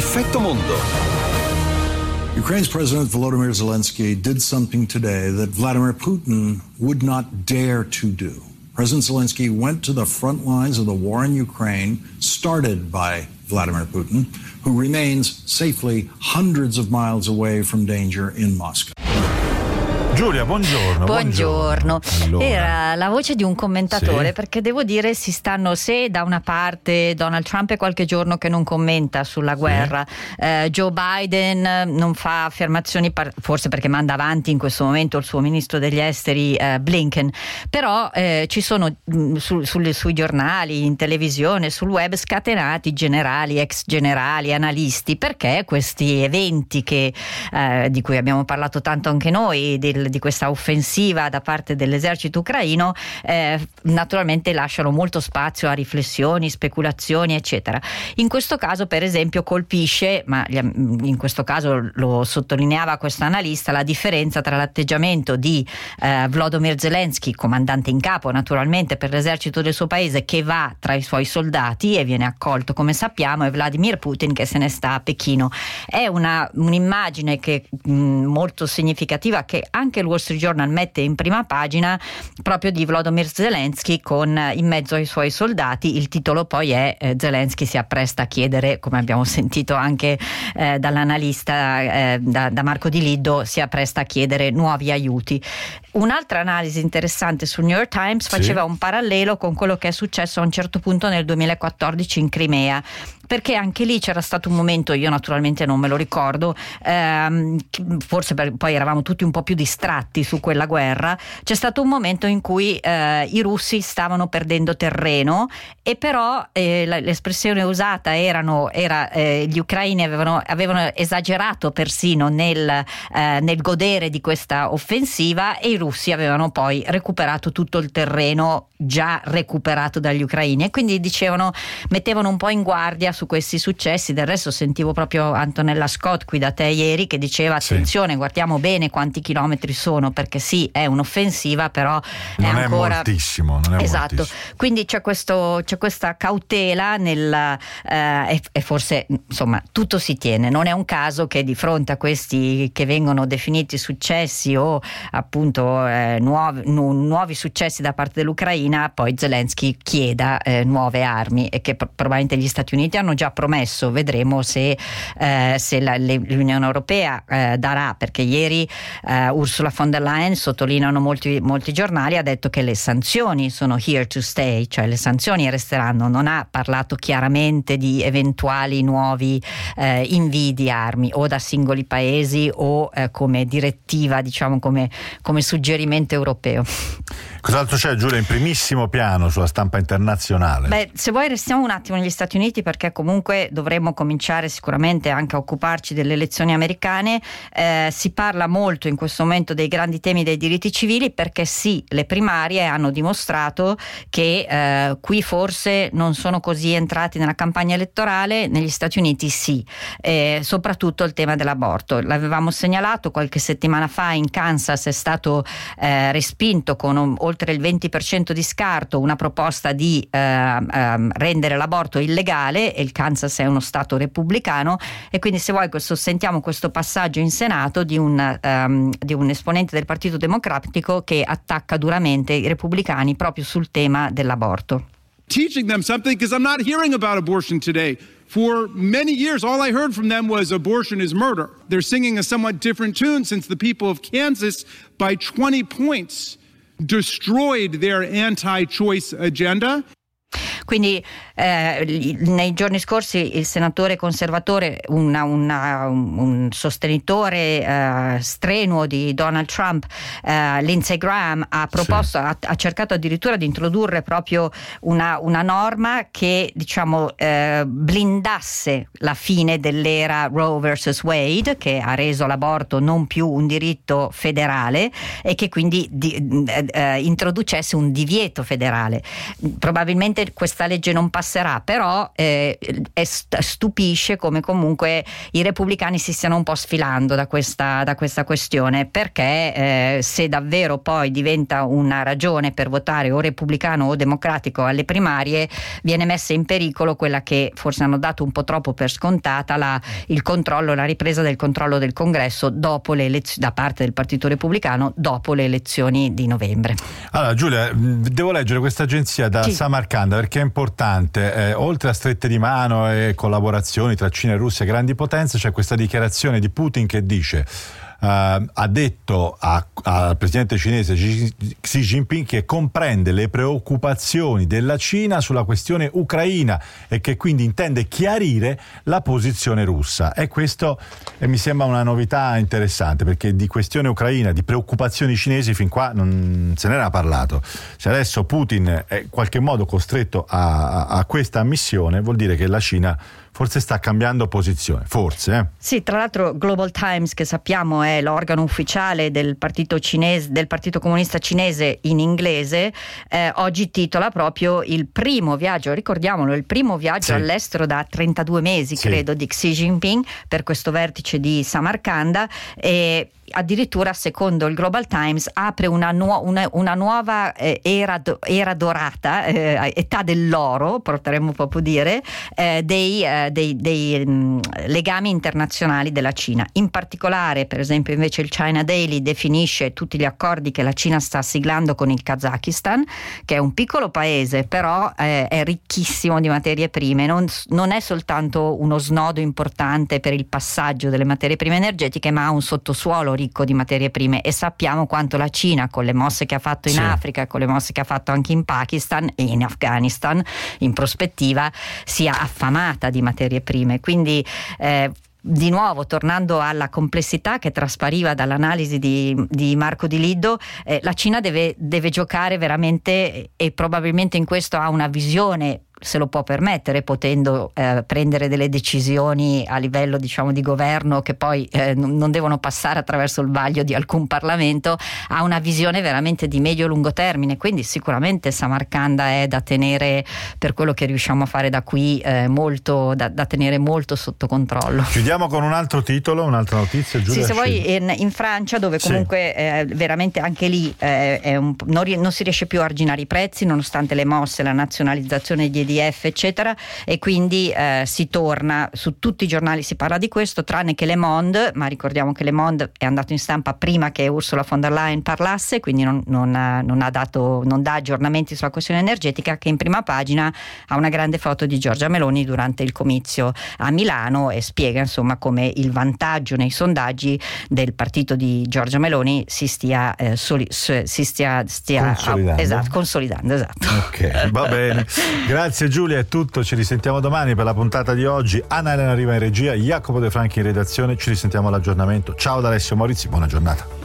Effetto Mondo. Ukraine's President Volodymyr Zelensky did something today that Vladimir Putin would not dare to do. President Zelensky went to the front lines of the war in Ukraine, started by Vladimir Putin, who remains safely hundreds of miles away from danger in Moscow. Giulia, buongiorno. Buongiorno. Allora. Era la voce di un commentatore Sì. perché devo dire si stanno se da una parte Donald Trump è qualche giorno che non commenta sulla guerra, eh, Joe Biden non fa affermazioni par- forse perché manda avanti in questo momento il suo ministro degli esteri eh, Blinken, però eh, ci sono mh, su- sulle- sui giornali, in televisione, sul web scatenati generali, ex generali, analisti perché questi eventi che, eh, di cui abbiamo parlato tanto anche noi, del- di questa offensiva da parte dell'esercito ucraino, eh, naturalmente lasciano molto spazio a riflessioni, speculazioni, eccetera. In questo caso, per esempio, colpisce, ma in questo caso lo sottolineava questo analista, la differenza tra l'atteggiamento di eh, Volodymyr Zelensky, comandante in capo naturalmente per l'esercito del suo paese, che va tra i suoi soldati e viene accolto come sappiamo, e Vladimir Putin che se ne sta a Pechino. È una- un'immagine che, mh, molto significativa che anche il Wall Street Journal mette in prima pagina proprio di Volodymyr Zelensky con eh, in mezzo ai suoi soldati. Il titolo poi è eh, Zelensky si appresta a chiedere, come abbiamo sentito anche eh, dall'analista eh, da, da Marco Di Liddo, si appresta a chiedere nuovi aiuti. Un'altra analisi interessante sul New York Times Sì. faceva un parallelo con quello che è successo a un certo punto nel 2014 in Crimea. Perché anche lì c'era stato un momento, io naturalmente non me lo ricordo, ehm, che- forse per- poi eravamo tutti un po' più distratti su quella guerra, c'è stato un momento in cui eh, i russi stavano perdendo terreno e però eh, l'espressione usata erano, era eh, gli ucraini avevano, avevano esagerato persino nel, eh, nel godere di questa offensiva e i russi avevano poi recuperato tutto il terreno già recuperato dagli ucraini. E quindi dicevano mettevano un po' in guardia su questi successi. Del resto sentivo proprio Antonella Scott qui da te ieri che diceva Sì. attenzione guardiamo bene quanti chilometri sono perché sì è un'offensiva però Non è è ancora moltissimo, non è Esatto, moltissimo. quindi c'è, questo, c'è questa cautela nel, eh, e, e forse insomma tutto si tiene, non è un caso che di fronte a questi che vengono definiti successi o appunto eh, nuovi, nu- nuovi successi da parte dell'Ucraina poi Zelensky chieda eh, nuove armi e che pro- probabilmente gli Stati Uniti hanno già promesso, vedremo se, eh, se la- le- l'Unione Europea eh, darà, perché ieri eh, Ursula von der Leyen, sottolineano molti, molti giornali, ha detto che le sanzioni sono here to stay, cioè le sanzioni resteranno, non ha parlato chiaramente di eventuali nuovi eh, invii di armi o da singoli paesi o eh, come direttiva, diciamo come, come suggerimento europeo. Cos'altro c'è Giulia in primissimo piano sulla stampa internazionale? Beh, se vuoi restiamo un attimo negli Stati Uniti perché comunque dovremmo cominciare sicuramente anche a occuparci delle elezioni americane. Eh, si parla molto in questo momento dei grandi temi dei diritti civili perché sì, le primarie hanno dimostrato che eh, qui forse non sono così entrati nella campagna elettorale, negli Stati Uniti sì, Eh, soprattutto il tema dell'aborto. L'avevamo segnalato qualche settimana fa in Kansas è stato eh, respinto con un- oltre il 20% di scarto una proposta di eh, ehm, rendere l'aborto illegale e il Kansas è uno stato repubblicano e quindi se vuoi questo, sentiamo questo passaggio in Senato di un, ehm, di un esponente del Partito Democratico che attacca duramente i repubblicani proprio sul tema dell'aborto. teaching them something because I'm not hearing about abortion today. For many years, all I heard from them was abortion is murder. They're singing a somewhat different tune since the people of Kansas, by 20 points, destroyed their anti choice agenda. Quindi eh, nei giorni scorsi il senatore conservatore, una- una- un, un sostenitore eh, strenuo di Donald Trump, eh, Lindsey Graham, ha proposto, ha, ha cercato addirittura di introdurre proprio una, una norma che diciamo eh, blindasse la fine dell'era Roe vs. Wade, che ha reso l'aborto non più un diritto federale e che quindi di- eh, eh, introducesse un divieto federale. Probabilmente questa questa legge non passerà, però eh, stupisce come comunque i repubblicani si stiano un po' sfilando da questa, da questa questione, perché eh, se davvero poi diventa una ragione per votare o repubblicano o democratico alle primarie, viene messa in pericolo quella che forse hanno dato un po' troppo per scontata, la, il controllo, la ripresa del controllo del congresso dopo le elezioni, da parte del Partito Repubblicano dopo le elezioni di novembre. Allora Giulia, devo leggere questa agenzia da sì. Samarcanda perché è importante, eh, oltre a strette di mano e collaborazioni tra Cina e Russia, grandi potenze, c'è questa dichiarazione di Putin che dice Uh, ha detto al presidente cinese Xi Jinping che comprende le preoccupazioni della Cina sulla questione ucraina e che quindi intende chiarire la posizione russa. E questo eh, mi sembra una novità interessante perché di questione ucraina, di preoccupazioni cinesi fin qua non se n'era parlato. Se adesso Putin è in qualche modo costretto a, a, a questa ammissione vuol dire che la Cina forse sta cambiando posizione, forse. Eh? Sì, tra l'altro Global Times, che sappiamo è l'organo ufficiale del Partito, cinese, del partito Comunista Cinese in inglese, eh, oggi titola proprio il primo viaggio, ricordiamolo, il primo viaggio sì. all'estero da 32 mesi, sì. credo, di Xi Jinping per questo vertice di Samarcanda. E addirittura secondo il Global Times apre una, nu- una, una nuova eh, era, do- era, dorata, eh, età dell'oro, potremmo proprio dire, eh, dei, eh, dei, dei mh, mm, legami internazionali della Cina. In particolare, per esempio, invece il China Daily definisce tutti gli accordi che la Cina sta siglando con il Kazakistan, che è un piccolo paese, però eh, è ricchissimo di materie prime, non, non è soltanto uno snodo importante per il passaggio delle materie prime energetiche, ma ha un sottosuolo ricco di materie prime e sappiamo quanto la Cina con le mosse che ha fatto in sì. Africa, con le mosse che ha fatto anche in Pakistan e in Afghanistan in prospettiva sia affamata di materie prime. Quindi eh, di nuovo, tornando alla complessità che traspariva dall'analisi di, di Marco Di Liddo, eh, la Cina deve, deve giocare veramente e probabilmente in questo ha una visione se lo può permettere potendo eh, prendere delle decisioni a livello diciamo di governo che poi eh, non devono passare attraverso il vaglio di alcun Parlamento ha una visione veramente di medio-lungo termine. Quindi sicuramente Samarcanda è da tenere per quello che riusciamo a fare da qui eh, molto, da, da, tenere molto sotto controllo. Chiudiamo con un altro titolo un'altra notizia Giulia sì, se vuoi in, in, Francia dove comunque sì. Eh, veramente anche lì eh, un, non, non si riesce più a arginare i prezzi nonostante le mosse la nazionalizzazione di EDF eccetera e quindi eh, si torna su tutti i giornali si parla di questo tranne che Le Monde ma ricordiamo che Le Monde è andato in stampa prima che Ursula von der Leyen parlasse quindi non, non, non, ha dato, non dà aggiornamenti sulla questione energetica che in prima pagina ha una grande foto di Giorgia Meloni durante il comizio a Milano e spiega insomma come il vantaggio nei sondaggi del partito di Giorgia Meloni si stia, eh, soli, si stia, stia consolidando. Esatto, consolidando esatto. ok va bene grazie Giulia è tutto, ci risentiamo domani per la puntata di oggi. Anna Elena Riva in regia, Jacopo De Franchi in redazione, ci risentiamo all'aggiornamento. Ciao da Alessio Morizzi, buona giornata.